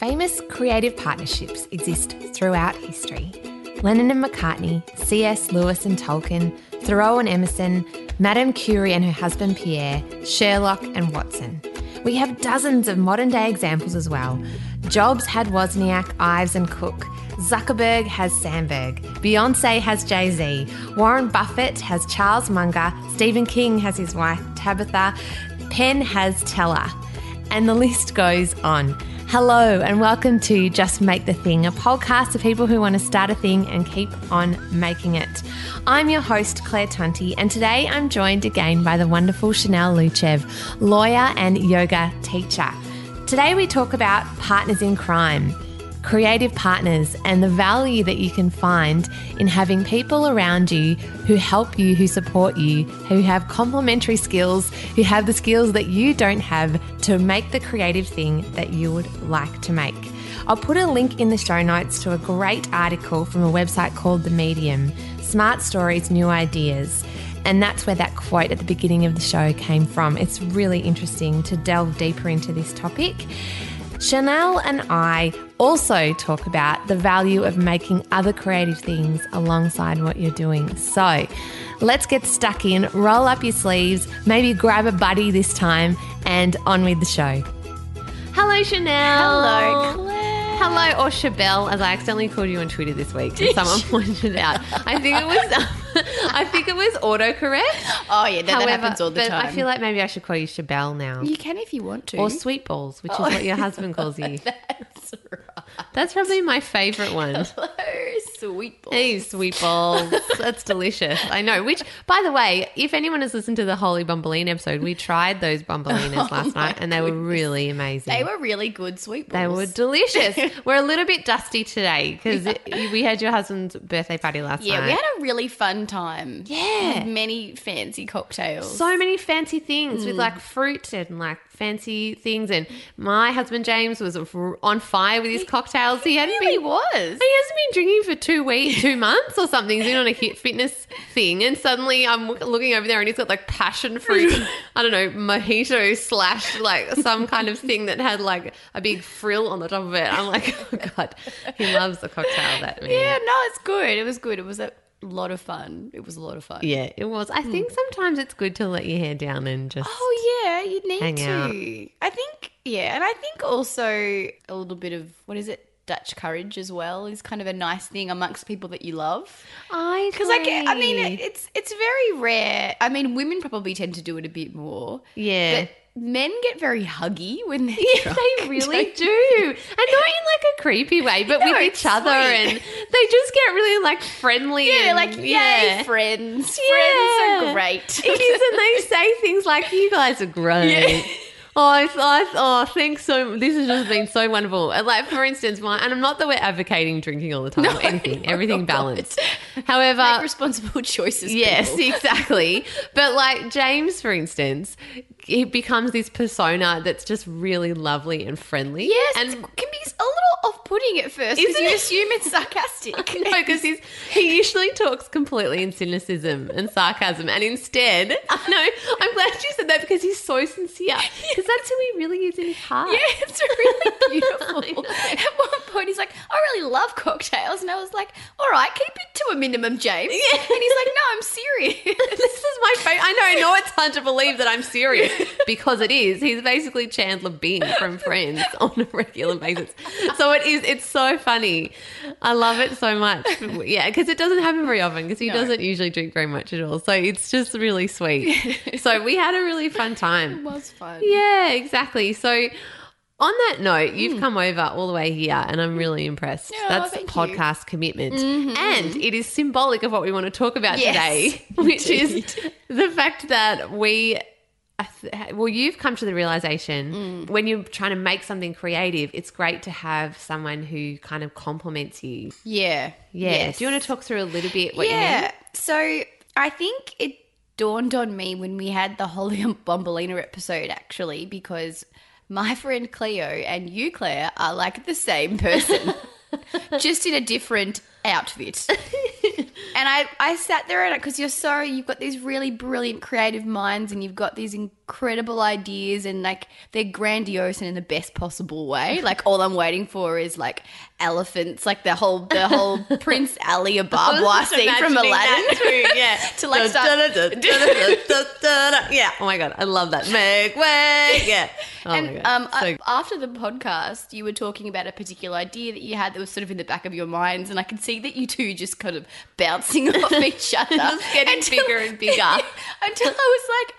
Famous creative partnerships exist throughout history. Lennon and McCartney, C.S. Lewis and Tolkien, Thoreau and Emerson, Madame Curie and her husband Pierre, Sherlock and Watson. We have dozens of modern day examples as well. Jobs had Wozniak, Ives and Cook. Zuckerberg has Sandberg. Beyonce has Jay Z. Warren Buffett has Charles Munger. Stephen King has his wife Tabitha. Penn has Teller. And the list goes on. Hello, and welcome to Just Make the Thing, a podcast of people who want to start a thing and keep on making it. I'm your host, Claire Tonti, and today I'm joined again by the wonderful Chanel Lucev, lawyer and yoga teacher. Today we talk about partners in crime creative partners and the value that you can find in having people around you who help you, who support you, who have complementary skills, who have the skills that you don't have to make the creative thing that you would like to make. I'll put a link in the show notes to a great article from a website called The Medium Smart Stories, New Ideas. And that's where that quote at the beginning of the show came from. It's really interesting to delve deeper into this topic. Chanel and I also talk about the value of making other creative things alongside what you're doing. So let's get stuck in, roll up your sleeves, maybe grab a buddy this time, and on with the show. Hello, Chanel. Hello, Claire. Hello, or Chabelle, as I accidentally called you on Twitter this week. someone pointed out. I think it was. Um, I think it was autocorrect. Oh yeah, no, that happens all the but time. I feel like maybe I should call you Chabelle now. you can if you want to. Or sweet balls, which is what your oh. husband calls you. That's right. That's probably my favourite one. Hello, sweet balls. Hey, sweet balls. That's delicious. I know. Which, by the way, if anyone has listened to the Holy Bombolina episode, we tried those bombolinas oh last night and they were really amazing. They were really good sweet balls. They were delicious. we're a little bit dusty today because we had your husband's birthday party last Yeah, night. Yeah, we had a really fun time. Yeah. With many fancy cocktails. so many fancy things Mm. with like fruit and like fancy things. And my husband James was on fire with his cocktails. He hadn't really been was. He hasn't been drinking for two weeks, two months or something. He's been on a hit fitness thing, and suddenly I'm looking over there, and he's got like passion fruit. I don't know mojito slash like some kind of thing that had like a big frill on the top of it. I'm like, oh god, he loves the cocktail. That man. Yeah, no, it's good. It was good. It was a lot of fun. It was a lot of fun. Yeah, it was. I think hmm. sometimes it's good to let your hair down and just. Oh yeah, you need Hang to. out. I think yeah, and I think also a little bit of what is it? Dutch courage as well is kind of a nice thing amongst people that you love. I Because like I mean, it- it's it's very rare. I mean, women probably tend to do it a bit more. Yeah. but men get very huggy when they're Yeah, they really do. And not in like a creepy way, but No, with each other. sweet. And they just get really like friendly. Yeah, and, like, yay, yeah. friends. Yeah. Friends are great. It is, and they say things like, "You guys are great." Oh, I, I, oh, thanks so. This has just been so wonderful. And like, for instance, my and I'm not that we're advocating drinking all the time or anything. no, everything balanced. However, Make responsible choices. Yes, people. exactly. but like James, for instance, he becomes this persona that's just really lovely and friendly. Yes, and can be a little off-putting at first because you it? assume it's sarcastic. no, because he usually talks completely in cynicism and sarcasm, and instead, no, I'm glad you said that because he's so sincere. Because that's who he really is in his heart. Yeah, it's really beautiful. At one point, he's like, "I really love cocktails. And I was like, all right, keep it to a minimum, James. Yeah. And he's like, no, I'm serious. this is my favorite. I know, I know it's hard to believe that I'm serious because it is. He's basically Chandler Bing from Friends on a regular basis. So it is, it's so funny. I love it so much. Yeah, because it doesn't happen very often because he No. doesn't usually drink very much at all. So it's just really sweet. so we had a really fun time. It was fun. Yeah, exactly. So on that note, you've mm. come over all the way here and I'm really impressed. Yeah, That's thank you. podcast commitment. Mm-hmm. And it is symbolic of what we want to talk about Yes, today, which is the fact that we th- well, you've come to the realization mm. when you're trying to make something creative, it's great to have someone who kind of compliments you. Yeah. Yeah. Yes. Do you want to talk through a little bit what you yeah. So I think it dawned on me when we had the Holly and Bombolina episode, actually, because my friend Cleo and you, Claire, are like the same person, just in a different outfit. and I, I sat there and because you're so you've got these really brilliant creative minds and you've got these incredible ideas and like they're grandiose and in the best possible way. Like all I'm waiting for is like elephants, like the whole the whole Prince Ali was scene from Aladdin. too, yeah. To, like, start- yeah. Oh my god, I love that. Make way. Yeah. Oh and um, So after the podcast, you were talking about a particular idea that you had that was sort of in the back of your minds, and I could see that you two just kind of bouncing off each other, Just getting bigger and bigger. until I was like.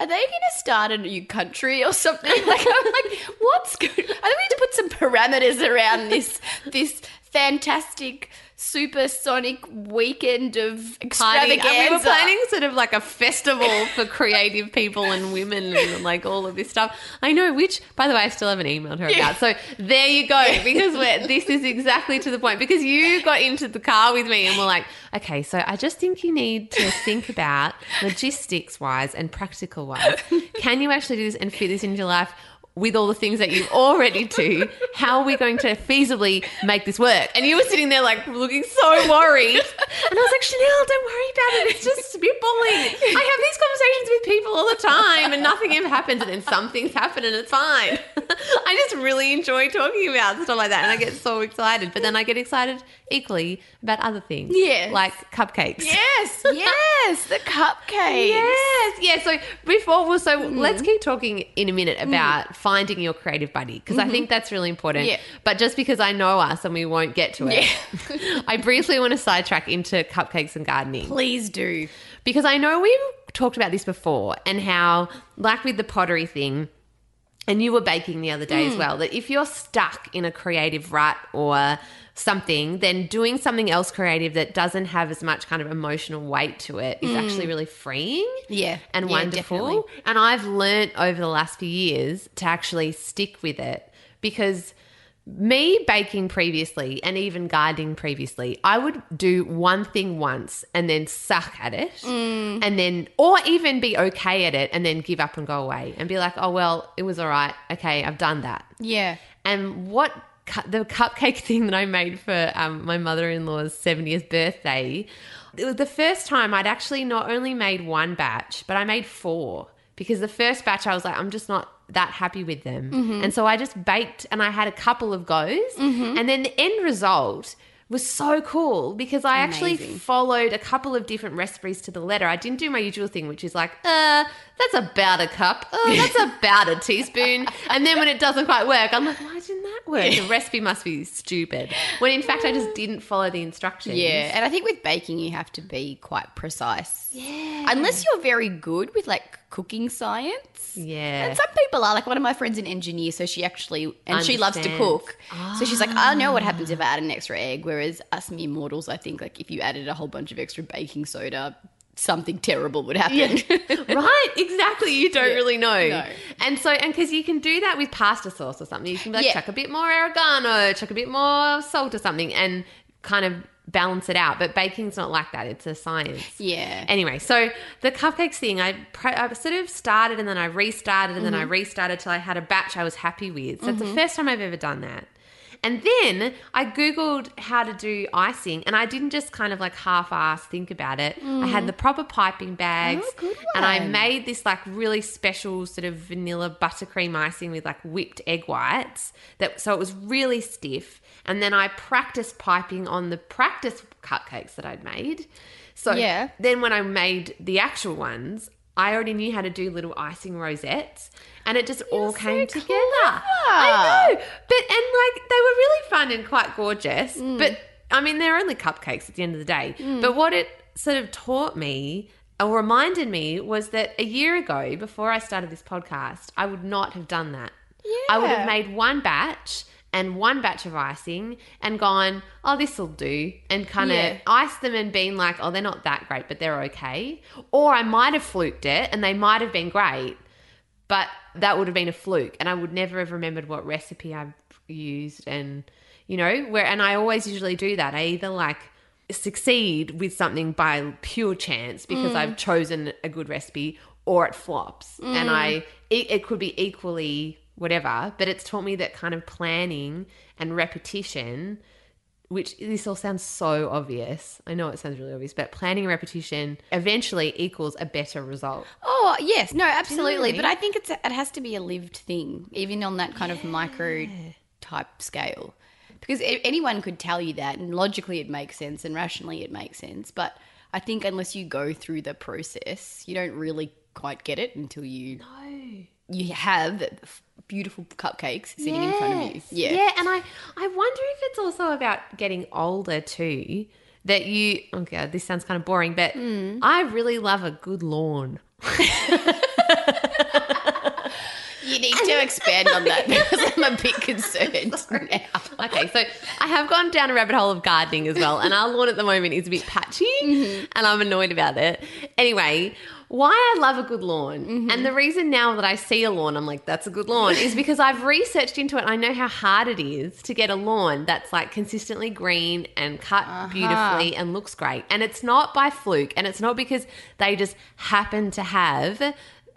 Are they going to start a new country or something? Like, I'm like, what's good? I think we need to put some parameters around this this fantastic supersonic weekend of party. extravaganza. And we were planning sort of like a festival for creative people and women and like all of this stuff. I know, which, by the way, I still haven't emailed her about. So there you go, because we're, this is exactly to the point. Because you got into the car with me and we're like, okay, so I just think you need to think about logistics wise and practical wise. Can you actually do this and fit this into your life? With all the things that you already do, how are we going to feasibly make this work? And you were sitting there like looking so worried. And I was like, Chanel, don't worry about it. It's just spitballing. I have these conversations with people all the time and nothing ever happens. And then some things happen and it's fine. I just really enjoy talking about stuff like that. And I get so excited. But then I get excited equally about other things. Yes. Like cupcakes. Yes, yes, the cupcakes. Yes, yeah. So before, well, so Mm-hmm. let's keep talking in a minute about finding your creative buddy because I think that's really important. Mm-hmm. Yeah. But just because I know us and we won't get to it, yeah. I briefly want to sidetrack into cupcakes and gardening Please do. because I know we've talked about this before and how, like with the pottery thing, and you were baking the other day Mm. as well, that if you're stuck in a creative rut or something, then doing something else creative that doesn't have as much kind of emotional weight to it is actually really freeing Mm. Yeah. and Yeah, wonderful. definitely. And I've learnt over the last few years to actually stick with it because me baking previously and even gardening previously, I would do one thing once and then suck at it Mm. and then, or even be okay at it and then give up and go away and be like, oh, well, it was all right. Okay, I've done that. Yeah. And what cu- the cupcake thing that I made for um, my mother in law's 70th birthday, it was the first time I'd actually not only made one batch, but I made four because the first batch I was like, I'm just not that happy with them. Mm-hmm. And so I just baked and I had a couple of goes. And then the end result was so cool because I actually followed a couple of different recipes to the letter. I didn't do my usual thing, which is like, uh, that's about a cup. Oh, that's about a teaspoon. And then when it doesn't quite work, I'm like, why didn't that work? The recipe must be stupid. When in fact, I just didn't follow the instructions. Yeah. And I think with baking, you have to be quite precise. Yeah. Unless you're very good with like cooking science. Yeah. And some people are like one of my friends an engineer, so she actually and she loves to cook. So she's like, I know what happens if I add an extra egg. Whereas us mere mortals, I think like if you added a whole bunch of extra baking soda, something terrible would happen. right, exactly. You don't Yeah. really know. No. And so, and because you can do that with pasta sauce or something, you can be like, Yeah. chuck a bit more oregano, chuck a bit more salt or something, and kind of balance it out. But baking's not like that, it's a science. yeah. Anyway, so the cupcakes thing, I, pre- I sort of started and then I restarted and then I Mm-hmm. restarted till I had a batch I was happy with. So it's the first time I've ever done that. And then I Googled how to do icing and I didn't just kind of like half ass think about it. I had mm. the proper piping bags Oh, and I made this like really special sort of vanilla buttercream icing with like whipped egg whites that so it was really stiff. And then I practiced piping on the practice cupcakes that I'd made. So Yeah. then when I made the actual ones, I already knew how to do little icing rosettes and it just all came together. I know. But and like they were really fun and quite gorgeous. Mm. But I mean they're only cupcakes at the end of the day. But what it sort of taught me or reminded me was that a year ago, before I started this podcast, I would not have done that. Yeah. I would have made one batch and one batch of icing and gone, oh, this will do, and kind of Yeah. iced them and been like, oh, they're not that great, but they're okay. Or I might have fluked it and they might have been great, but that would have been a fluke, and I would never have remembered what recipe I've used, and you know, where, and I always usually do that. I either like succeed with something by pure chance because mm. I've chosen a good recipe, or it flops, and mm. I it, it could be equally whatever. But it's taught me that kind of planning and repetition which this all sounds so obvious. I know it sounds really obvious, but planning and repetition eventually equals a better result. Oh yes, no, I absolutely. But? I think it's a, it has to be a lived thing, even on that kind of micro type scale, because anyone could tell you that, and logically it makes sense, and rationally it makes sense. But I think unless you go through the process, you don't really quite get it until you you have beautiful cupcakes sitting in front of you. Yeah. Yeah, and I I wonder if it's also about getting older too. That you oh god, this sounds kind of boring, but Hmm. I really love a good lawn. You need to expand on that because I'm a bit concerned now. Okay, so I have gone down a rabbit hole of gardening as well, and our lawn at the moment is a bit patchy, Mm-hmm. and I'm annoyed about it. Anyway, why I love a good lawn, Mm-hmm. and the reason now that I see a lawn, I'm like, that's a good lawn, is because I've researched into it. And I know how hard it is to get a lawn that's like consistently green and cut Uh-huh. beautifully and looks great, and it's not by fluke, and it's not because they just happen to have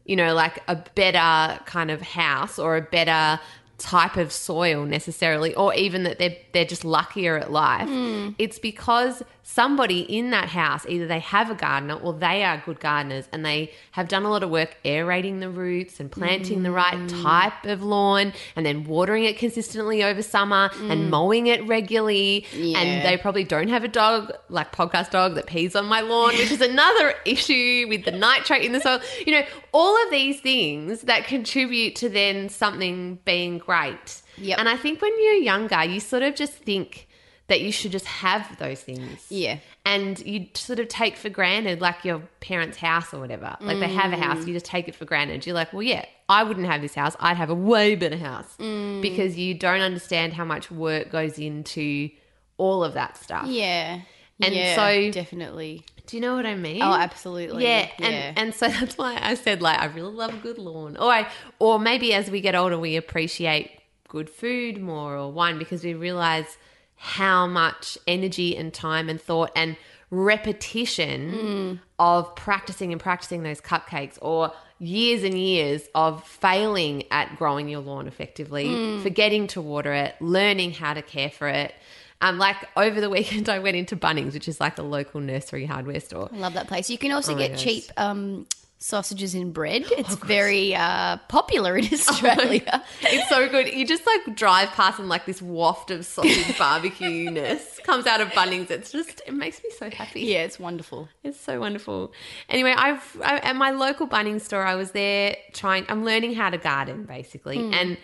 you know, like a better kind of house or a better type of soil necessarily, or even that they're they're just luckier at life. Hmm. It's because somebody in that house, either they have a gardener or they are good gardeners and they have done a lot of work aerating the roots and planting the right hmm. type of lawn and then watering it consistently over summer and hmm. mowing it regularly. Yeah. And they probably don't have a dog, like podcast dog, that pees on my lawn, which is another issue with the nitrate in the soil. You know, all of these things that contribute to then something being great. Yep. And I think when you're younger, you sort of just think that you should just have those things. Yeah. And you sort of take for granted, like your parents' house or whatever. Like they have a mm. house, you just take it for granted. You're like, well, yeah, I wouldn't have this house. I'd have a way better house mm. because you don't understand how much work goes into all of that stuff. Yeah. And yeah, so- definitely. Do you know what I mean? Oh, absolutely. Yeah, and and so that's why I said like I really love a good lawn. Or I or maybe as we get older we appreciate good food more or wine because we realize how much energy and time and thought and repetition mm. of practicing and practicing those cupcakes or years and years of failing at growing your lawn effectively, mm. forgetting to water it, learning how to care for it. Um, like over the weekend, I went into Bunnings, which is like a local nursery hardware store. I love that place. You can also Oh get cheap um, sausages and bread. It's very uh, popular in Australia. It's so good. You just like drive past and like this waft of sausage barbecue ness comes out of Bunnings. It's just it makes me so happy. yeah, it's wonderful. It's so wonderful. Anyway, I've I, at my local Bunnings store, I was there trying. I'm learning how to garden basically, and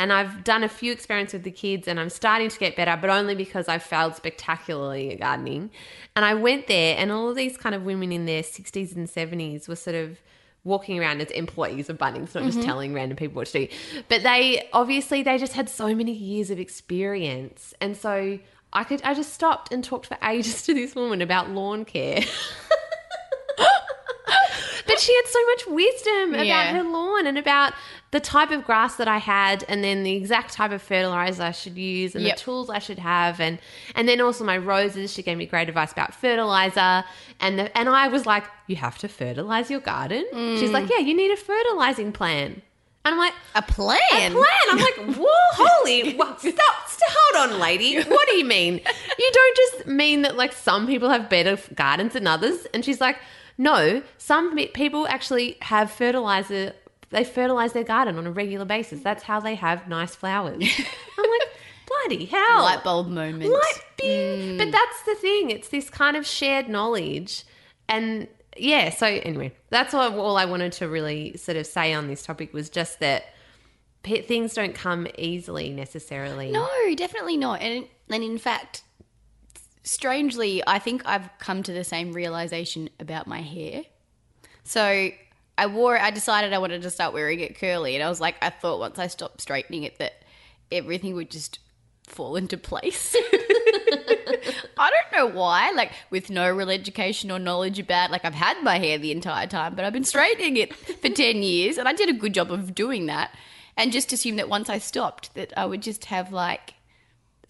and I've done a few experiments with the kids, and I'm starting to get better, but only because I failed spectacularly at gardening. And I went there, and all of these kind of women in their 60s and 70s were sort of walking around as employees of Bunnings, not just mm-hmm. telling random people what to do. But they obviously they just had so many years of experience, and so. I could I just stopped and talked for ages to this woman about lawn care. But she had so much wisdom about Yeah. her lawn and about the type of grass that I had, and then the exact type of fertilizer I should use, and Yep. the tools I should have, and and then also my roses. She gave me great advice about fertilizer, and the, and I was like, you have to fertilize your garden. She's like, mm. yeah, you need a fertilizing plan. And I'm like, A plan. a plan. I'm like, whoa, holy, wha- stop, st- hold on, lady. What do you mean? You don't just mean that like some people have better gardens than others. And she's like, no, some people actually have fertilizer. They fertilize their garden on a regular basis. That's how they have nice flowers. I'm like, bloody hell. Light bulb moment. Light bing. Mm. But that's the thing. It's this kind of shared knowledge. And yeah, so anyway, that's all, all I wanted to really sort of say on this topic was just that things don't come easily necessarily. No, definitely not. And and in fact, strangely, I think I've come to the same realization about my hair. So I wore it. I decided I wanted to start wearing it curly, and I was like, I thought once I stopped straightening it that everything would just fall into place. I don't know why, like with no real education or knowledge about like I've had my hair the entire time, but I've been straightening it for 10 years and I did a good job of doing that and just assumed that once I stopped that I would just have like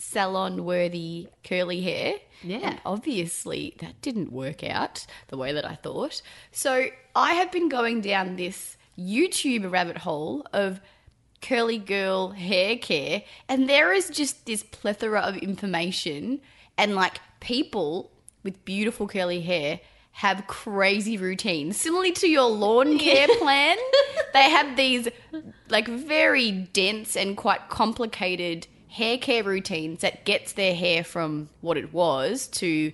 salon worthy curly hair. Yeah. And obviously that didn't work out the way that I thought. So I have been going down this YouTube rabbit hole of curly girl hair care and there is just this plethora of information and like people with beautiful curly hair have crazy routines similarly to your lawn care plan they have these like very dense and quite complicated hair care routines that gets their hair from what it was to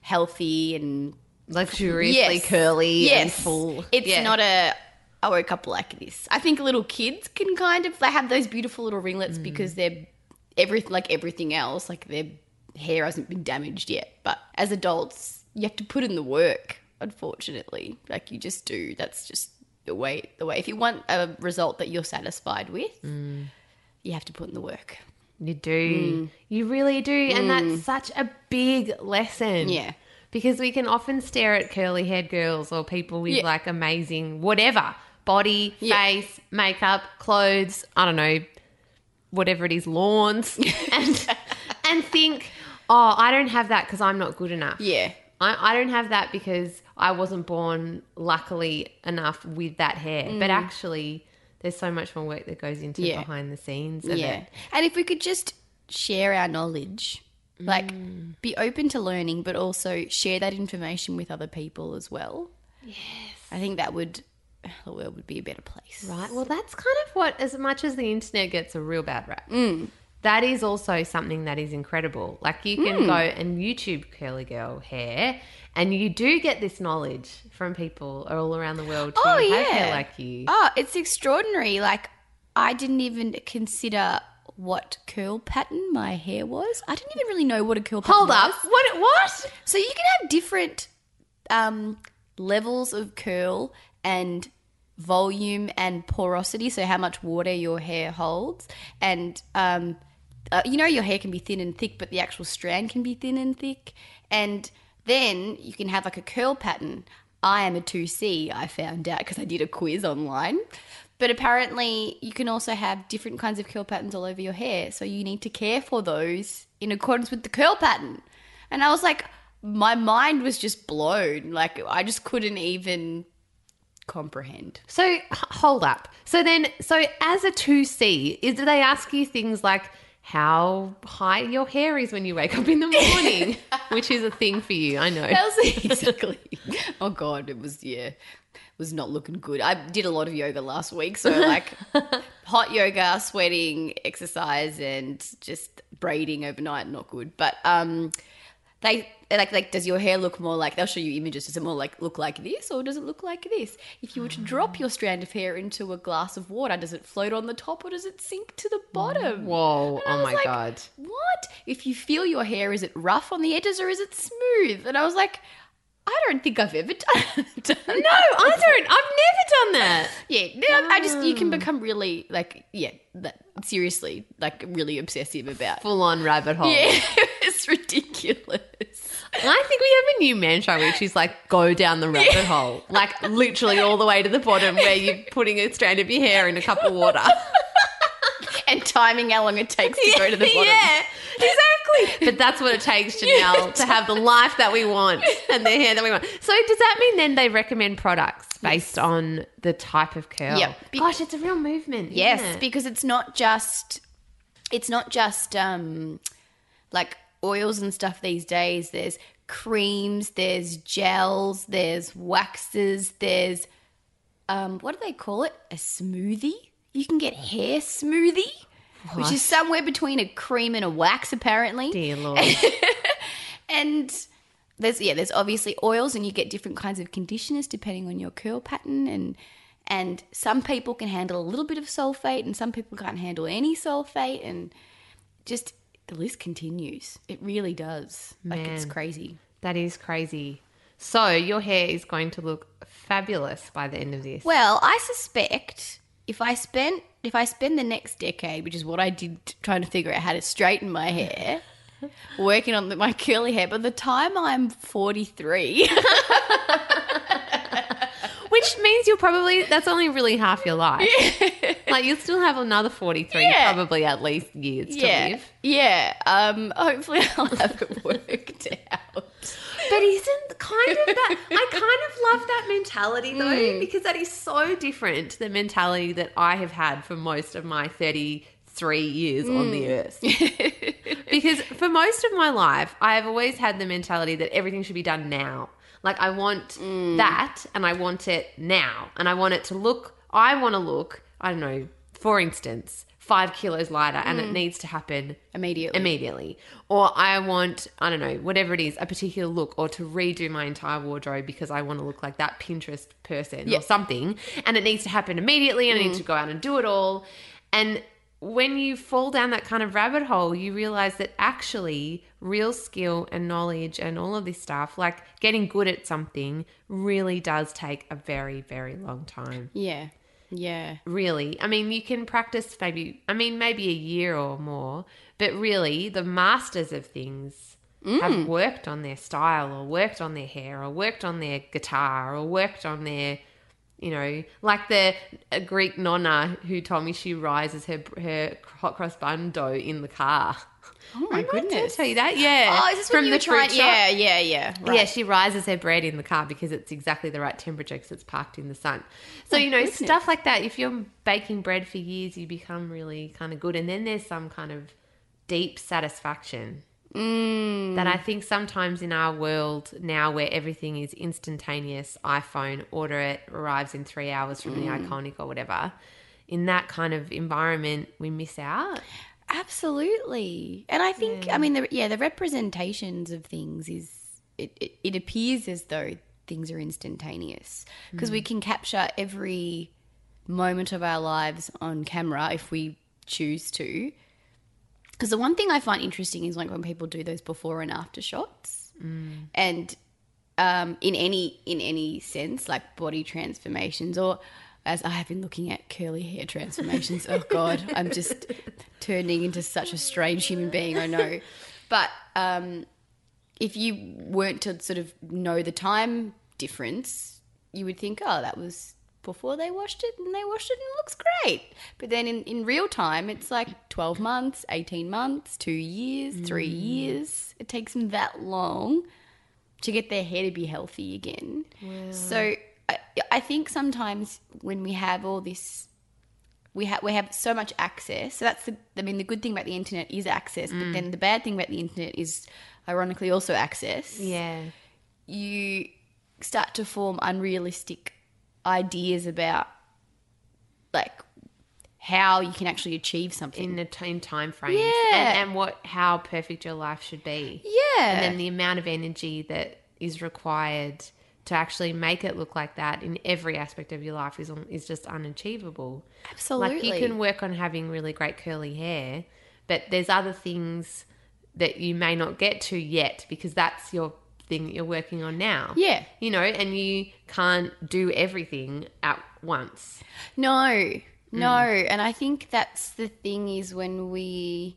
healthy and Luxuriously Yes. curly and full. It's Yeah. not a I woke up like this. I think little kids can kind of they have those beautiful little ringlets Mm. because they're every like everything else, like their hair hasn't been damaged yet. But as adults, you have to put in the work. Unfortunately, like you just do. That's just the way. The way. If you want a result that you're satisfied with, Mm. you have to put in the work. You do. Mm. You really do. And that's such a big lesson. Yeah. Because we can often stare at curly haired girls or people with Yeah. like amazing whatever body, Yeah. face, makeup, clothes, I don't know, whatever it is, lawns, and, and think, oh, I don't have that because I'm not good enough. Yeah. I, I don't have that because I wasn't born luckily enough with that hair. But actually, there's so much more work that goes into Mm. Yeah. behind the scenes of Yeah. it. And if we could just share our knowledge, like be open to learning, but also share that information with other people as well. Yes. I think that would, the world would be a better place. Right. Well, that's kind of what, as much as the internet gets a real bad rap, Mm. That is also something that is incredible. Like you Mm. can go and YouTube curly girl hair, and you do get this knowledge from people all around the world who Oh, have yeah. hair like you. Oh, it's extraordinary. Like, I didn't even consider what curl pattern my hair was. I didn't even really know what a curl pattern was. Hold was. up. What? What? So you can have different um, levels of curl and volume and porosity. So how much water your hair holds, and um, uh, you know your hair can be thin and thick, but the actual strand can be thin and thick. And then you can have like a curl pattern. I am a two C. I found out because I did a quiz online. But apparently, you can also have different kinds of curl patterns all over your hair. So you need to care for those in accordance with the curl pattern. And I was like, my mind was just blown. Like, I just couldn't even comprehend. So hold up. So then, so as a two C, is do they ask you things like how high your hair is when you wake up in the morning, which is a thing for you? I know. Exactly. oh, God. It was, yeah, it was not looking good. I did a lot of yoga last week. So, like, hot yoga, sweating, exercise, and just braiding overnight, not good. But, um, they like like does your hair look more like they'll show you images does it more like look like this or does it look like this if you were to drop mm. your strand of hair into a glass of water does it float on the top or does it sink to the bottom Whoa! Oh my like, god! what if you feel your hair is it rough on the edges or is it smooth and i was like i don't think i've ever done, done No, I don't. I've never done that. yeah no, i just you can ah. become really like yeah that, seriously like really obsessive about Full on rabbit hole. yeah it's ridiculous I think we have a new mantra, which is like go down the rabbit hole, like literally all the way to the bottom, where you're putting a strand of your hair in a cup of water. and timing how long it takes to go to the bottom. Yeah, exactly. But that's what it takes, Janelle, to have the life that we want and the hair that we want. So does that mean then they recommend products based on the type of curl. Yep. Be- Gosh, it's a real movement. Yes, it? because it's not just it's not just um like oils and stuff these days. There's creams, there's gels, there's waxes, there's um what do they call it? A smoothie? You can get hair smoothie, which is somewhere between a cream and a wax apparently. dear lord. And there's yeah, there's obviously oils and you get different kinds of conditioners depending on your curl pattern and and some people can handle a little bit of sulfate and some people can't handle any sulfate and just the list continues. It really does. Like it's crazy. that is crazy. So your hair is going to look fabulous by the end of this. Well, I suspect if I spent if I spend the next decade, which is what I did trying to figure out how to straighten my hair, working on the, my curly hair, by the time I'm 43, Which means you'll probably that's only really half your life. Like you'll still have another forty three, Yeah. probably at least years to yeah, live. yeah. Um, hopefully I'll have it worked out. But isn't kind of that I kind of love that mentality though, Mm. because that is so different to the mentality that I have had for most of my thirty three years on the Mm. earth. because for most of my life, I have always had the mentality that everything should be done now. Like I want Mm. that and I want it now. And I want it to look I want to look, I don't know, for instance, five kilos lighter and Mm. it needs to happen Immediately. immediately. Or I want, I don't know, whatever it is, a particular look, or to redo my entire wardrobe because I want to look like that Pinterest person Yeah. or something. And it needs to happen immediately and I need to go out and do it all. And when you fall down that kind of rabbit hole, you realize that actually real skill and knowledge and all of this stuff, like getting good at something, really does take a very, very long time Yeah, yeah. really. I mean, you can practice maybe, I mean, maybe a year or more, but really, the masters of things mm. have worked on their style or worked on their hair or worked on their guitar or worked on their, you know, like the a Greek nonna who told me she rises her her hot cross bun dough in the car. Oh my I goodness. tell you that? Yeah. Oh, is this when you were fruit trying? Yeah, yeah, yeah. Right. Yeah, she rises her bread in the car because it's exactly the right temperature because it's parked in the sun. So, you know, goodness. stuff like that. If you're baking bread for years, you become really kind of good. And then there's some kind of deep satisfaction Mm. that I think sometimes in our world now where everything is instantaneous, iPhone, order it, arrives in three hours from the Mm. iconic or whatever. In that kind of environment, we miss out. Absolutely. And I think, I mean, the, yeah, the representations of things is, it, it, it appears as though things are instantaneous. Because we can capture every moment of our lives on camera if we choose to. Because the one thing I find interesting is like when people do those before and after shots, and um, in any in any sense, like body transformations, or as I have been looking at curly hair transformations. oh God, I'm just turning into such a strange human being. I know, but um, if you weren't to sort of know the time difference, you would think, oh, that was before they washed it and they washed it and it looks great. But then in, in real time, it's like 12 months, 18 months, two years, three years. It takes them that long to get their hair to be healthy again. So I, I think sometimes when we have all this we have we have so much access. So that's the I mean the good thing about the internet is access, but then mm. the bad thing about the internet is ironically also access. Yeah. You start to form unrealistic ideas about like how you can actually achieve something. In, a t- in time frames Yeah. and, and what how perfect your life should be. yeah. and then the amount of energy that is required to actually make it look like that in every aspect of your life is is just unachievable. Absolutely. Like you can work on having really great curly hair, but there's other things that you may not get to yet because that's your thing that you're working on now. Yeah. You know, and you can't do everything at once. No. No, and I think that's the thing is when we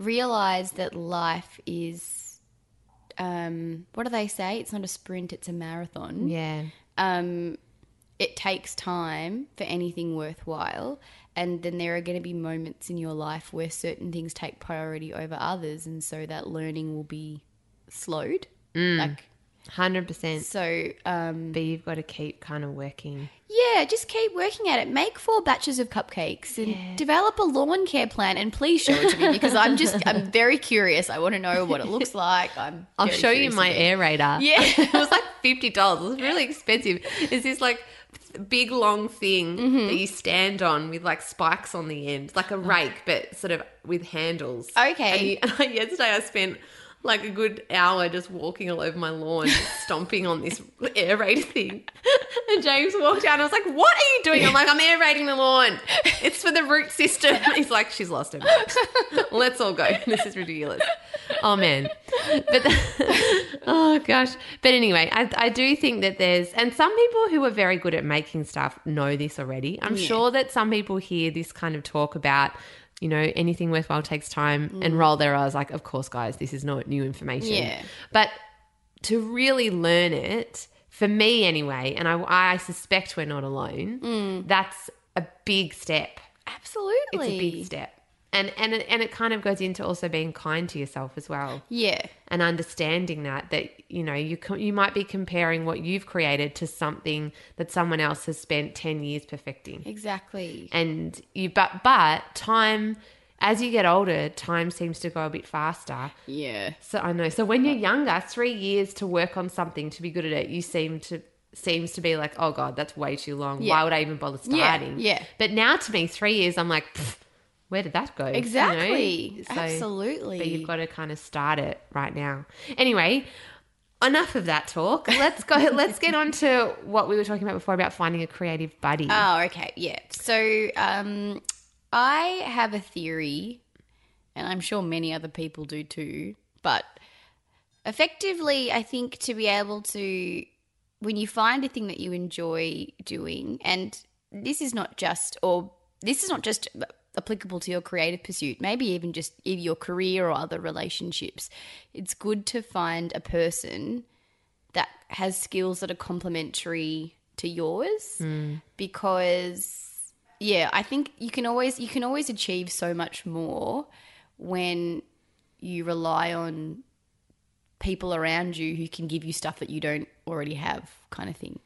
Realize that life is, um, what do they say? It's not a sprint, it's a marathon. Yeah. um, it takes time for anything worthwhile. And then there are going to be moments in your life where certain things take priority over others. And so that learning will be slowed. Like, 100%. so, um, But you've got to keep kind of working. yeah, just keep working at it. Make four batches of cupcakes and develop a lawn care plan. And please show it to me because I'm just, I'm very curious. I want to know what it looks like. I'm I'll show you my aerator. Yeah. it was like fifty dollars. It was really expensive. It's this like big long thing Mm-hmm. that you stand on with like spikes on the end, like a rake, but sort of with handles. Okay. And, you, and yesterday I spent like a good hour just walking all over my lawn, stomping on this aerator thing. And James walked out and I was like, What are you doing? I'm like, I'm aerating the lawn. It's for the root system. He's like, She's lost her mind. Let's all go. This is ridiculous. Oh man. But oh gosh. But anyway, I, I do think that there's and some people who are very good at making stuff know this already. I'm sure that some people hear this kind of talk about you know, anything worthwhile takes time and mm. roll their eyes like, of course, guys, this is not new information. Yeah. But to really learn it, for me anyway, and I, I suspect we're not alone, mm. that's a big step. Absolutely. It's a big step. And, and, it, and it kind of goes into also being kind to yourself as well Yeah. and understanding that that you know you co- you might be comparing what you've created to something that someone else has spent 10 years perfecting Exactly. and you but but time as you get older time seems to go a bit faster Yeah. so i know so when you're younger 3 years to work on something to be good at it you seem to seems to be like oh god that's way too long Yeah. why would i even bother Yeah, starting yeah. but now to me 3 years i'm like "Pfft, where did that go You know? Exactly. So- Absolutely. but you've got to kind of start it right now. Anyway, enough of that talk. Let's go. let's get on to what we were talking about before about finding a creative buddy. Oh, okay. Yeah. So um, I have a theory, and I'm sure many other people do too, but effectively, I think to be able to, when you find a thing that you enjoy doing, and this is not just, or this is not just applicable to your creative pursuit, maybe even just your career or other relationships, it's good to find a person that has skills that are complementary to yours hmm. because yeah i think you can always you can always achieve so much more when you rely on people around you who can give you stuff that you don't already have kind of thing.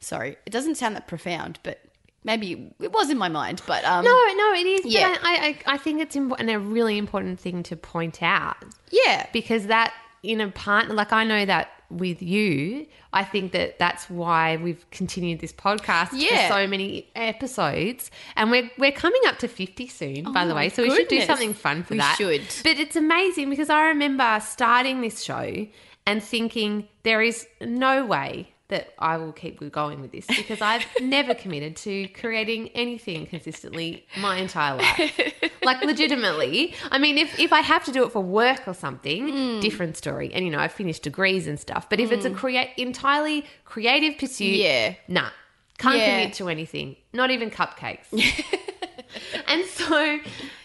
Sorry it doesn't sound that profound but maybe it was in my mind but um no, no, it is. Yeah. I, I, I think it's important, and a really important thing to point out yeah because that in a partner, like I know that with you, I think that that's why we've continued this podcast Yeah. for so many episodes, and we're we're coming up to fifty soon, by the Oh, way. So we should do something fun for We that. should. But it's amazing because I remember starting this show and thinking there is no way that I will keep going with this because I've never committed to creating anything consistently my entire life. like legitimately. I mean, if, if I have to do it for work or something, Hmm. different story. And you know, I've finished degrees and stuff. But if it's a create entirely creative pursuit, Yeah. nah. Can't Yeah. commit to anything. Not even cupcakes. and so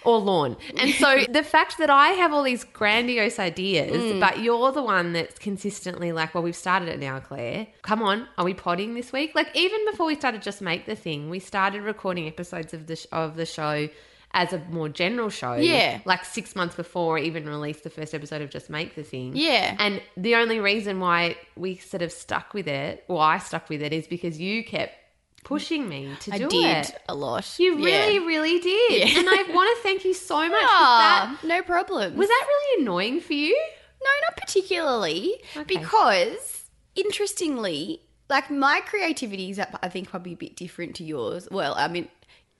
or lawn. And so the fact that I have all these grandiose ideas, Mm. but you're the one that's consistently like, well, we've started it now, Claire. Come on, are we potting this week? Like even before we started just make the thing, we started recording episodes of the sh- of the show as a more general show. Yeah. Like 6 months before I even released the first episode of just make the thing. Yeah. And the only reason why we sort of stuck with it, or I stuck with it is because you kept pushing me to i do did it. a lot You Yeah. really, really did. Yeah. And I want to thank you so much. Was Ah, that, no problem was that really annoying for you? No, not particularly. Okay. Because interestingly, like my creativity is, I think, probably a bit different to yours. Well, I mean,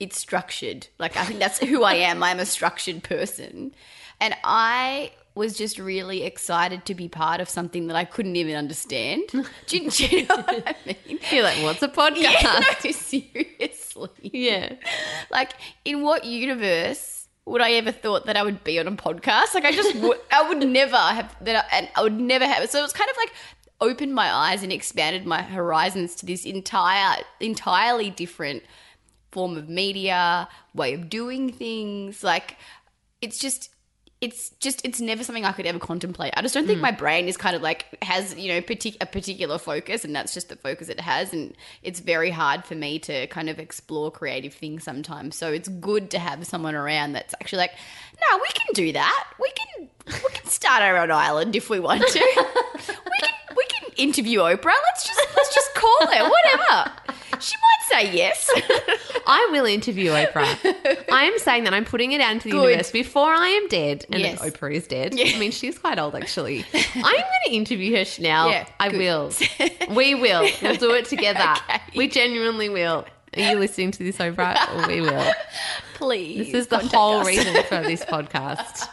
it's structured. Like I think that's who I am. I'm a structured person, and I was just really excited to be part of something that I couldn't even understand. Do you, do you know what I mean? You're like, what's a podcast? Yeah, no, seriously. Yeah. like, in what universe would I ever thought that I would be on a podcast? Like, I just would, I would never have that, I, and I would never have. So it was kind of like opened my eyes and expanded my horizons to this entire, entirely different form of media, way of doing things. Like, it's just it's just it's never something I could ever contemplate. I just don't think mm. my brain is kind of like has you know partic- a particular focus, and that's just the focus it has, and it's very hard for me to kind of explore creative things sometimes. So it's good to have someone around that's actually like, no, we can do that. We can we can start our own island if we want to. we can we can interview Oprah. Let's just let's just call her. Whatever. She might say yes. I will interview Oprah. I am saying that I'm putting it out into the Good. universe before I am dead, and Yes. Oprah is dead. I mean, she's quite old actually. I'm going to interview her, now. Yeah, I good. will. We will. We'll do it together. Okay. We genuinely will. Are you listening to this, Oprah? We will. Please. This is the whole us. reason for this podcast.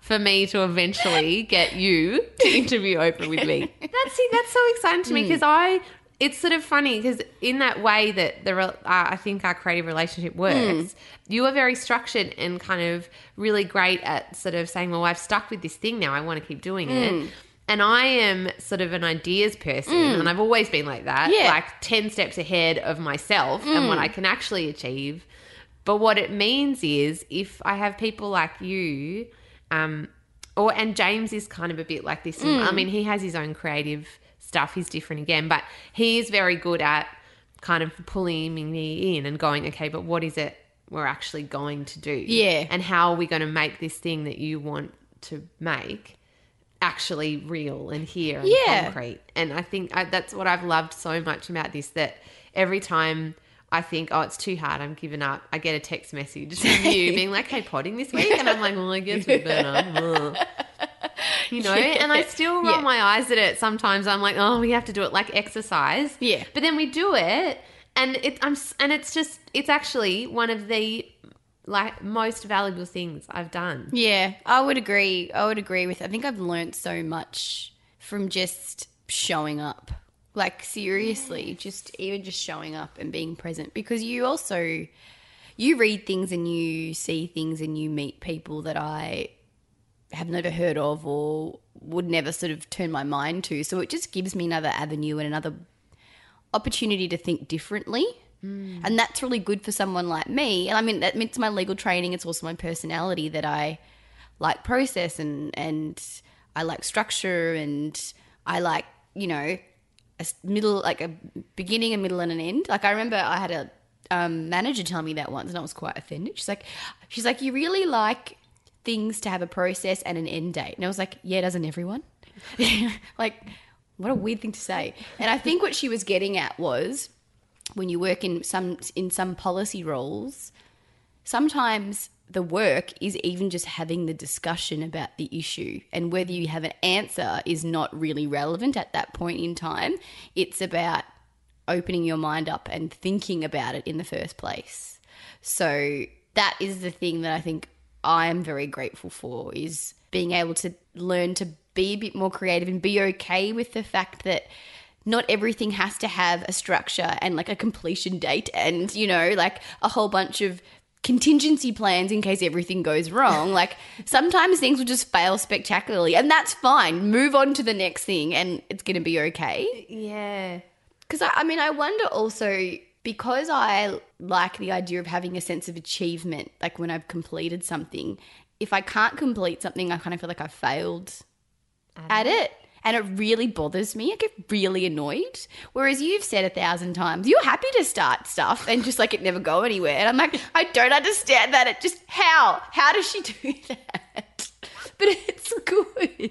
For me to eventually get you to interview Oprah with me. That's see, that's so exciting to me Hmm. because I. It's sort of funny because in that way that the uh, I think our creative relationship works, Hmm. you are very structured and kind of really great at sort of saying, "Well, I've stuck with this thing now. I want to keep doing Hmm. it." And I am sort of an ideas person, and I've always been like that, Yeah. like ten steps ahead of myself and what I can actually achieve. But what it means is if I have people like you, um, or and James is kind of a bit like this. I mean, he has his own creative stuff. is different again, but he is very good at kind of pulling me in and going, okay, but what is it we're actually going to do? Yeah. and how are we going to make this thing that you want to make actually real and here and Yeah. concrete? And I think I, that's what I've loved so much about this that every time. I think, oh, it's too hard. I'm giving up. I get a text message from you being like, "Hey, potting this week," and I'm like, "Well, I guess we better." You know, and I still roll Yeah. my eyes at it. Sometimes I'm like, "Oh, we have to do it like exercise." Yeah. but then we do it, and it, I'm, and it's just, it's actually one of the like most valuable things I've done. Yeah, I would agree. I would agree with. I think I've learned so much from just showing up. Like seriously, just even just showing up and being present because you also you read things and you see things and you meet people that I have never heard of or would never sort of turn my mind to. So it just gives me another avenue and another opportunity to think differently. And that's really good for someone like me. And I mean, that it's my legal training. It's also my personality that I like process and and I like structure and I like you know a middle like a beginning, a middle, and an end. Like I remember I had a um, manager tell me that once, and I was quite offended. She's like, she's like, you really like things to have a process and an end date, and I was like, yeah, doesn't everyone? like, what a weird thing to say. And I think what she was getting at was when you work in some in some policy roles, sometimes the work is even just having the discussion about the issue and whether you have an answer is not really relevant at that point in time it's about opening your mind up and thinking about it in the first place so that is the thing that i think i am very grateful for is being able to learn to be a bit more creative and be okay with the fact that not everything has to have a structure and like a completion date and you know like a whole bunch of contingency plans in case everything goes wrong. Like sometimes things will just fail spectacularly and that's fine. Move on to the next thing and it's going to be okay. Yeah. because I, I mean i wonder also because i like the idea of having a sense of achievement like when i've completed something if i can't complete something i kind of feel like i've failed at mm-hmm. it. And it really bothers me. I get really annoyed. Whereas you've said a thousand times, you're happy to start stuff and just like it never go anywhere. And I'm like, I don't understand that. It just how? How does she do that? But it's good.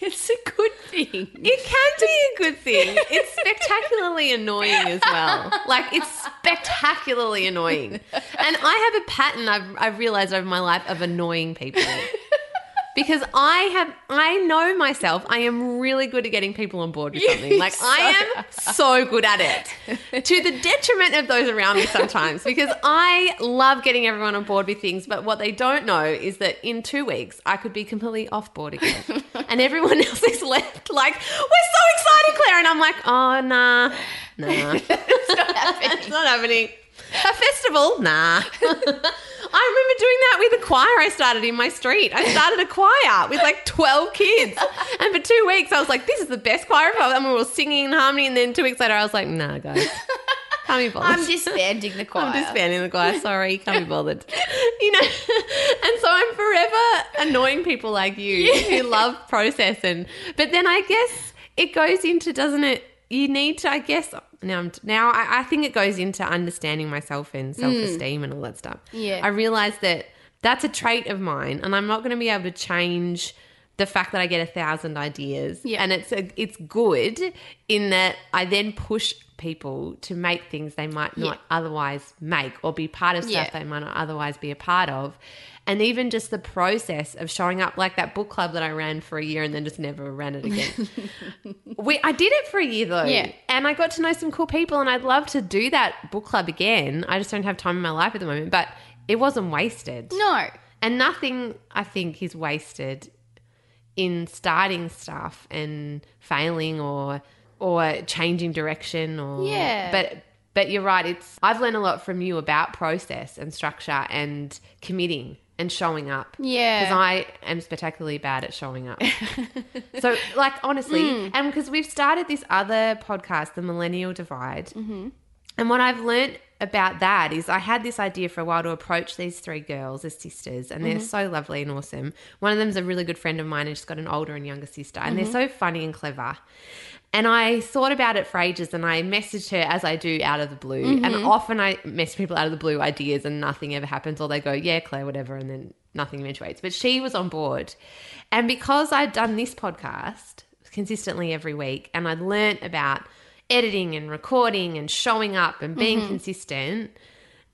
It's a good thing. It can be a good thing. It's spectacularly annoying as well. Like it's spectacularly annoying. And I have a pattern I've, I've realized over my life of annoying people. Because I have, I know myself. I am really good at getting people on board with something. Like I am so good at it, to the detriment of those around me sometimes. Because I love getting everyone on board with things, but what they don't know is that in two weeks I could be completely off board again, and everyone else is left like, "We're so excited, Claire," and I'm like, "Oh nah, nah, it's not happening. it's not happening." A festival? Nah. I remember doing that with a choir I started in my street. I started a choir with like 12 kids. And for two weeks, I was like, this is the best choir ever. And we were all singing in harmony. And then two weeks later, I was like, nah, guys. Can't be bothered. I'm disbanding the choir. I'm disbanding the choir. Sorry, can't be bothered. You know, and so I'm forever annoying people like you who love process. And but then I guess it goes into, doesn't it? You need to, I guess. Now, I'm, now I, I think it goes into understanding myself and hmm. self esteem and all that stuff. Yeah. I realize that that's a trait of mine, and I'm not going to be able to change the fact that I get a thousand ideas. Yeah. And it's a, it's good in that I then push people to make things they might not otherwise make or be part of stuff Yeah. they might not otherwise be a part of. And even just the process of showing up, like that book club that I ran for a year and then just never ran it again. we, I did it for a year though, Yeah. and I got to know some cool people, and I'd love to do that book club again. I just don't have time in my life at the moment, but it wasn't wasted. No. And nothing, I think, is wasted in starting stuff and failing or or changing direction or Yeah. But but you're right. It's I've learned a lot from you about process and structure and committing and showing up. Yeah. because I am spectacularly bad at showing up. so, like honestly, Mm. and because we've started this other podcast, the Millennial Divide, Mm-hmm. And what I've learned about that is I had this idea for a while to approach these three girls as sisters, and they're mm-hmm. so lovely and awesome. One of them's a really good friend of mine, and she's got an older and younger sister, and they're mm-hmm. so funny and clever. And I thought about it for ages, and I messaged her as I do out of the blue. And mm-hmm. often I message people out of the blue ideas, and nothing ever happens, or they go, "Yeah, Claire, whatever," and then nothing eventuates. But she was on board, and because I'd done this podcast consistently every week, and I'd learnt about editing and recording and showing up and being mm-hmm. consistent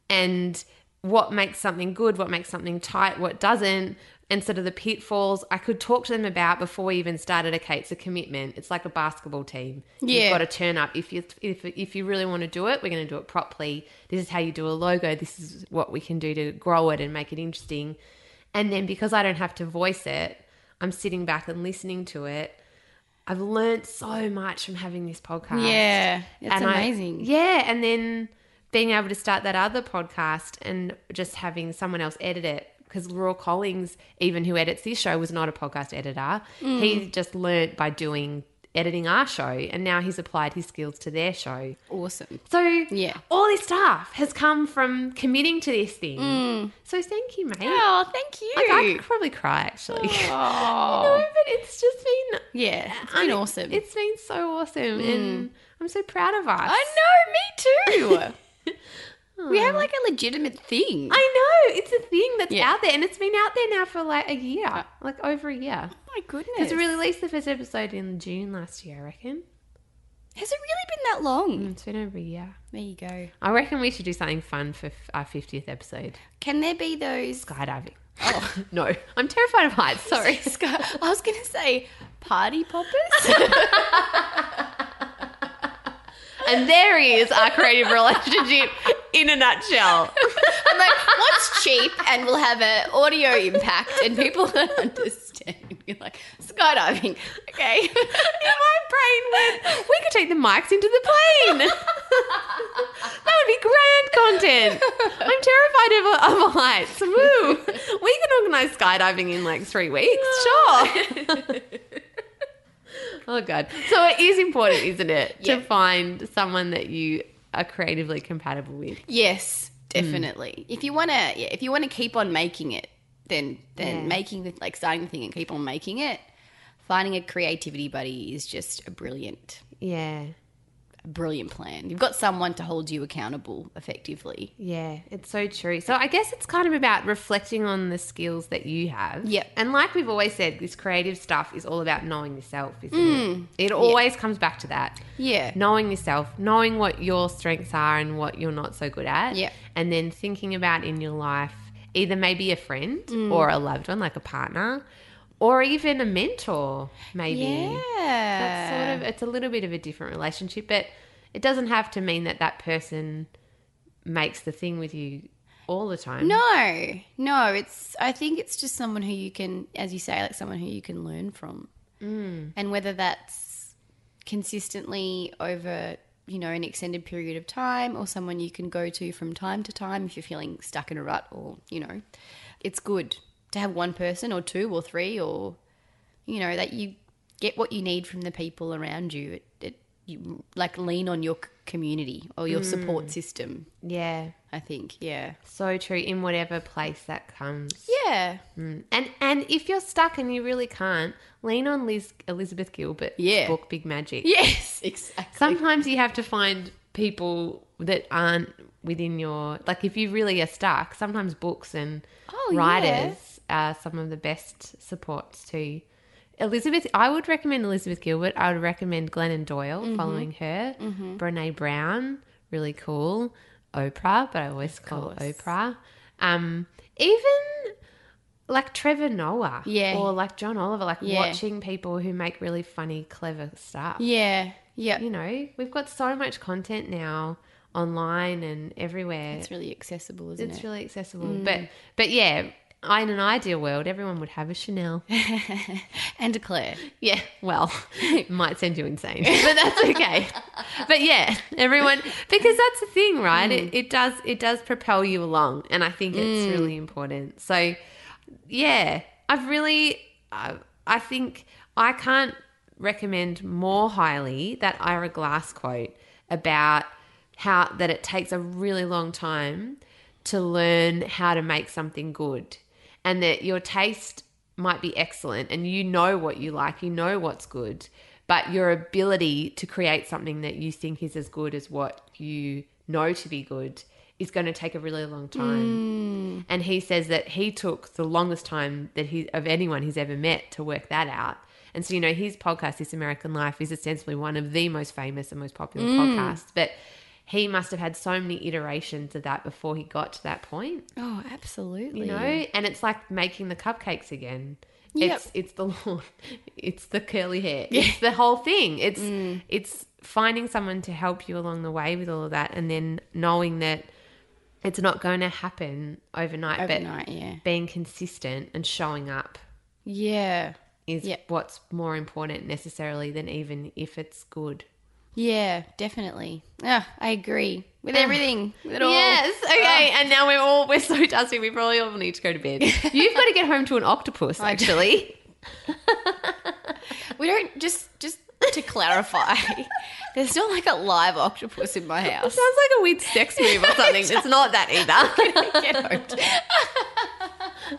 and what makes something good, what makes something tight, what doesn't, and sort of the pitfalls I could talk to them about before we even started. Okay, it's a commitment. It's like a basketball team. Yeah. You've got to turn up. If you if if you really want to do it, we're going to do it properly. This is how you do a logo. This is what we can do to grow it and make it interesting. And then because I don't have to voice it, I'm sitting back and listening to it. I've learned so much from having this podcast. Yeah. It's And I- amazing. yeah, and then being able to start that other podcast and just having someone else edit it because Raw Collings, even who edits this show, was not a podcast editor. Mm. He just learnt by doing editing our show, and now he's applied his skills to their show. Awesome. So Yeah. all this stuff has come from committing to this thing. So thank you, mate. Mm. Oh, thank you. Like, I could probably cry actually. Oh. no, but it's just been Yeah, it's I been mean, awesome. It's been so awesome, and I'm so proud of us. I know, me too. we have like a legitimate thing. I know it's a thing that's Yeah. out there, and it's been out there now for like a year, uh, like over a year. oh my goodness. Because we released the first episode in June last year, I reckon. Has it really been that long? Mm, it's been over a year. There you go. I reckon we should do something fun for f- our 50th episode. Can there be those? Skydiving. Oh no, I'm terrified of heights. Sorry. Sky- I was going to say party poppers. and there is our creative relationship in a nutshell. I'm like, what's cheap and will have an audio impact and people will understand. You're like, skydiving. Okay. In my brain went, we could take the mics into the plane. that would be grand content. I'm terrified of, of heights. Woo. We can organise skydiving in like three weeks. Sure. oh, God. So it is important, isn't it, to find someone that you are creatively compatible with? Yes, definitely. If you want to, yeah, if you want to keep on making it, then then making the like starting the thing and keep on making it. Finding a creativity buddy is just a brilliant, Yeah. A brilliant plan. You've got someone to hold you accountable effectively. Yeah, it's so true. So I guess it's kind of about reflecting on the skills that you have. Yep. And like we've always said, this creative stuff is all about knowing yourself, isn't Mm. it? It always comes back to that. Yeah. Knowing yourself, knowing what your strengths are and what you're not so good at. Yeah. And then thinking about in your life either maybe a friend Mm. or a loved one, like a partner, or even a mentor, maybe. Yeah. That's sort of it's a little bit of a different relationship, but it doesn't have to mean that that person makes the thing with you all the time. No, no. It's. I think it's just someone who you can, as you say, like someone who you can learn from, mm. and whether that's consistently over you know, an extended period of time or someone you can go to from time to time if you're feeling stuck in a rut or, you know, it's good to have one person or two or three or, you know, that you get what you need from the people around you. It, it you like lean on your community or your mm. support system, Yeah. I think. Yeah. So true in whatever place that comes. Yeah. Mm. And and if you're stuck and you really can't, lean on Liz Elizabeth Gilbert's Yeah. book Big Magic. Yes, exactly. Sometimes you have to find people that aren't within your like if you really are stuck, sometimes books and Oh, writers are some of the best supports too. Elizabeth, I would recommend Elizabeth Gilbert. I would recommend Glennon Doyle, Mm-hmm. following her. Brene Brown, really cool. Oprah, but I always call course. Oprah. Um, even like Trevor Noah, Yeah. or like John Oliver, like Yeah. watching people who make really funny, clever stuff. yeah. Yeah. You know, we've got so much content now online and everywhere. It's really accessible, isn't It's it? really accessible. But but yeah, in an ideal world, everyone would have a Chanel. and a Claire. Yeah, well, it might send you insane, but that's okay. but yeah, everyone, because that's the thing, right? It, mm. it does it does propel you along, and I think it's mm. really important. So, yeah, I've really, I, I think I can't recommend more highly that Ira Glass quote about how that it takes a really long time to learn how to make something good and that your taste might be excellent and you know what you like, you know what's good, but your ability to create something that you think is as good as what you know to be good is going to take a really long time. Mm. And he says that he took the longest time that he of anyone he's ever met to work that out. And so, you know, his podcast, This American Life, is ostensibly one of the most famous and most popular mm. podcasts. But he must have had so many iterations of that before he got to that point Oh, absolutely. you know and it's like making the cupcakes again Yep. it's it's the lawn it's the curly hair it's the whole thing it's Mm. it's finding someone to help you along the way with all of that and then knowing that it's not going to happen overnight, Overnight, but yeah. being consistent and showing up Yeah. is Yep. what's more important necessarily than even if it's good Yeah, definitely. Yeah, I agree with ah. everything. With it all. Yes. Ah. Okay. And now we're all we're so dusty. We probably all need to go to bed. You've got to get home to an octopus. Actually, We don't just just to clarify. There's not like a live octopus in my house. sounds like a weird sex move or something. it's not that either. Get home to-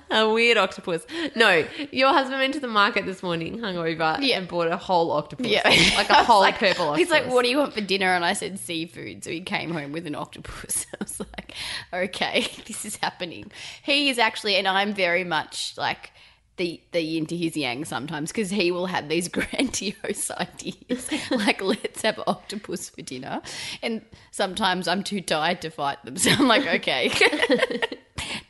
a weird octopus. No, your husband went to the market this morning, hungover, Yeah. and bought a whole octopus. Yeah. like a whole like- purple octopus. He's like, "What do you want for dinner?" And I said, "Seafood." So he came home with an octopus. I was like, "Okay, this is happening." He is actually, and I'm very much like the the yin to his yang sometimes because he will have these grandiose ideas, like let's have octopus for dinner, and sometimes I'm too tired to fight them, so I'm like, "Okay."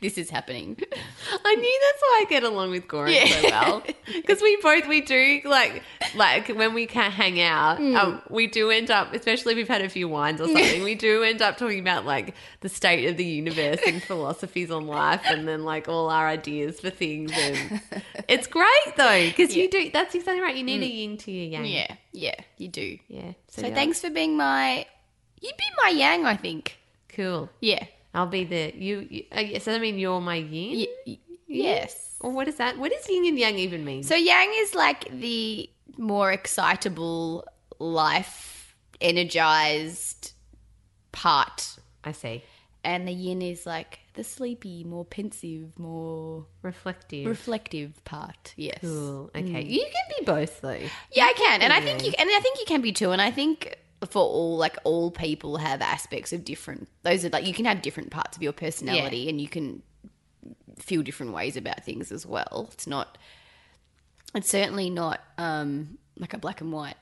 This is happening. I knew that's why I get along with Goran so well because we both we do like like when we can hang out, Hmm. um, we do end up, especially if we've had a few wines or something, we do end up talking about like the state of the universe and philosophies on life, and then like all our ideas for things, and it's great though because you do. That's exactly right. You need a yin to your yang. Yeah, yeah, you do. yeah. So yeah. thanks for being my. You'd be my yang, I think. Cool. Yeah. I'll be the you. you uh, so I mean, you're my yin. Y- yes. Or what is that? What does yin and yang even mean? So yang is like the more excitable, life energized part, I see. and the yin is like the sleepy, more pensive, more Reflective. reflective part. Yes. cool. Okay. You can be both though. Yeah, I can, and I think you, and I think you can be too, and I think for all like all people have aspects of different. Those are like you can have different parts of your personality, and you can feel different ways about things as well. It's not. It's certainly not um, like a black and white.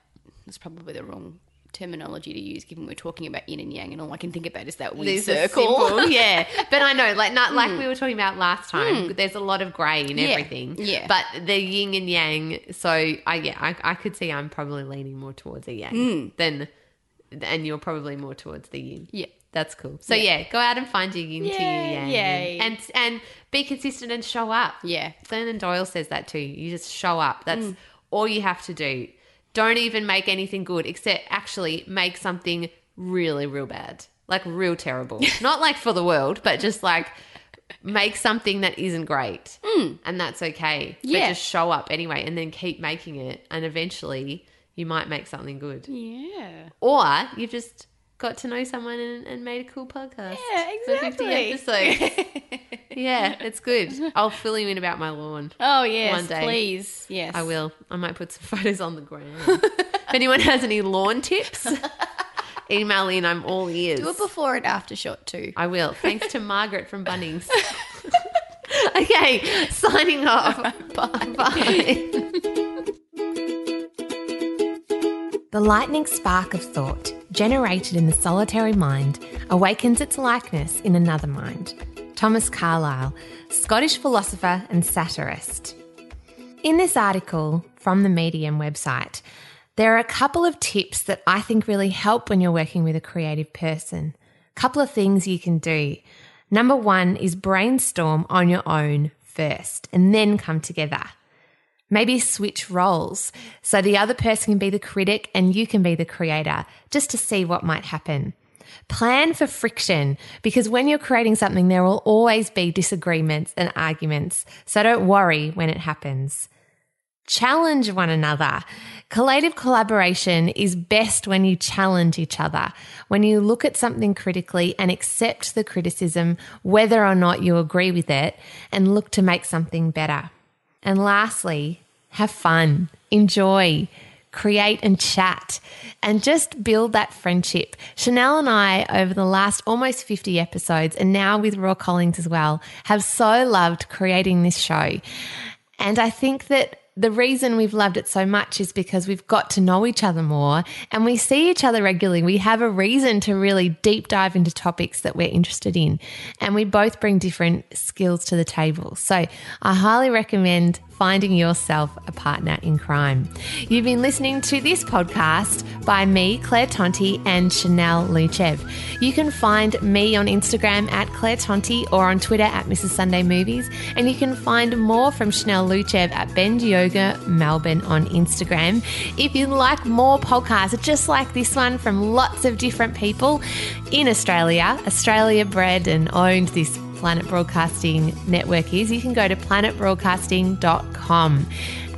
That's probably the wrong terminology to use, given we're talking about yin and yang, and all I can think about is that weird circle. yeah. But I know, like not like hmm. we were talking about last time. Hmm. There's a lot of grey in Yeah, everything. yeah. But the yin and yang. So I yeah, I, I could see I'm probably leaning more towards a yang hmm. than, and you're probably more towards the yin. Yeah. That's cool. So yeah, go out and find your yin to your yang, yay. and and be consistent and show up. Yeah. Glennon Doyle says that too. You just show up. That's mm. all you have to do. Don't even make anything good, except actually make something really, real bad. Like real terrible. Not like for the world, but just like make something that isn't great. Mm. And that's okay. But Yeah. just show up anyway and then keep making it. And eventually you might make something good. Yeah. Or you've just got to know someone and, and made a cool podcast. Yeah, For 50 exactly. episodes. yeah, it's good. I'll fill you in about my lawn. Oh yes, One day. please. Yes. I will. I might put some photos on the ground. if anyone has any lawn tips, email in. I'm all ears. Do a before and after shot too. I will. Thanks to Margaret from Bunnings. okay, signing off. Bye. Bye. The lightning spark of thought generated in the solitary mind awakens its likeness in another mind. Thomas Carlyle, Scottish philosopher and satirist. In this article from the Medium website, there are a couple of tips that I think really help when you're working with a creative person. A couple of things you can do. Number one is brainstorm on your own first and then come together. Maybe switch roles so the other person can be the critic and you can be the creator just to see what might happen. Plan for friction because when you're creating something, there will always be disagreements and arguments. So don't worry when it happens. Challenge one another. Collative collaboration is best when you challenge each other, when you look at something critically and accept the criticism, whether or not you agree with it, and look to make something better. And lastly, have fun, enjoy, create and chat, and just build that friendship. Chanel and I, over the last almost 50 episodes, and now with Raw Collings as well, have so loved creating this show. And I think that the reason we've loved it so much is because we've got to know each other more and we see each other regularly. We have a reason to really deep dive into topics that we're interested in. And we both bring different skills to the table. So I highly recommend finding yourself a partner in crime. You've been listening to this podcast by me, Claire Tonti, and Chanel Lucev. You can find me on Instagram at Claire Tonti or on Twitter at Mrs. Sunday Movies. And you can find more from Chanel Lucev at Bend Yoga Melbourne on Instagram. If you like more podcasts just like this one from lots of different people in Australia, Australia bred and owned this Planet Broadcasting Network is, you can go to planetbroadcasting.com.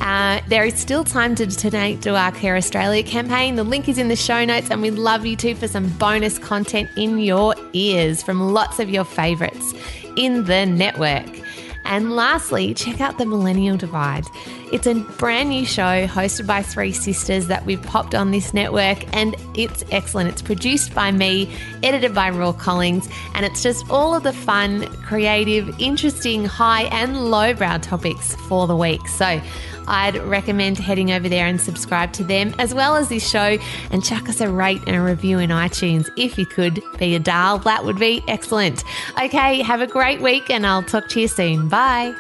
Uh, there is still time to donate to our Care Australia campaign. The link is in the show notes, and we'd love you too for some bonus content in your ears from lots of your favourites in the network. And lastly, check out The Millennial Divide. It's a brand new show hosted by three sisters that we've popped on this network, and it's excellent. It's produced by me, edited by Raw Collings, and it's just all of the fun, creative, interesting, high and lowbrow topics for the week. So I'd recommend heading over there and subscribe to them as well as this show and chuck us a rate and a review in iTunes. If you could be a doll, that would be excellent. Okay, have a great week and I'll talk to you soon. Bye.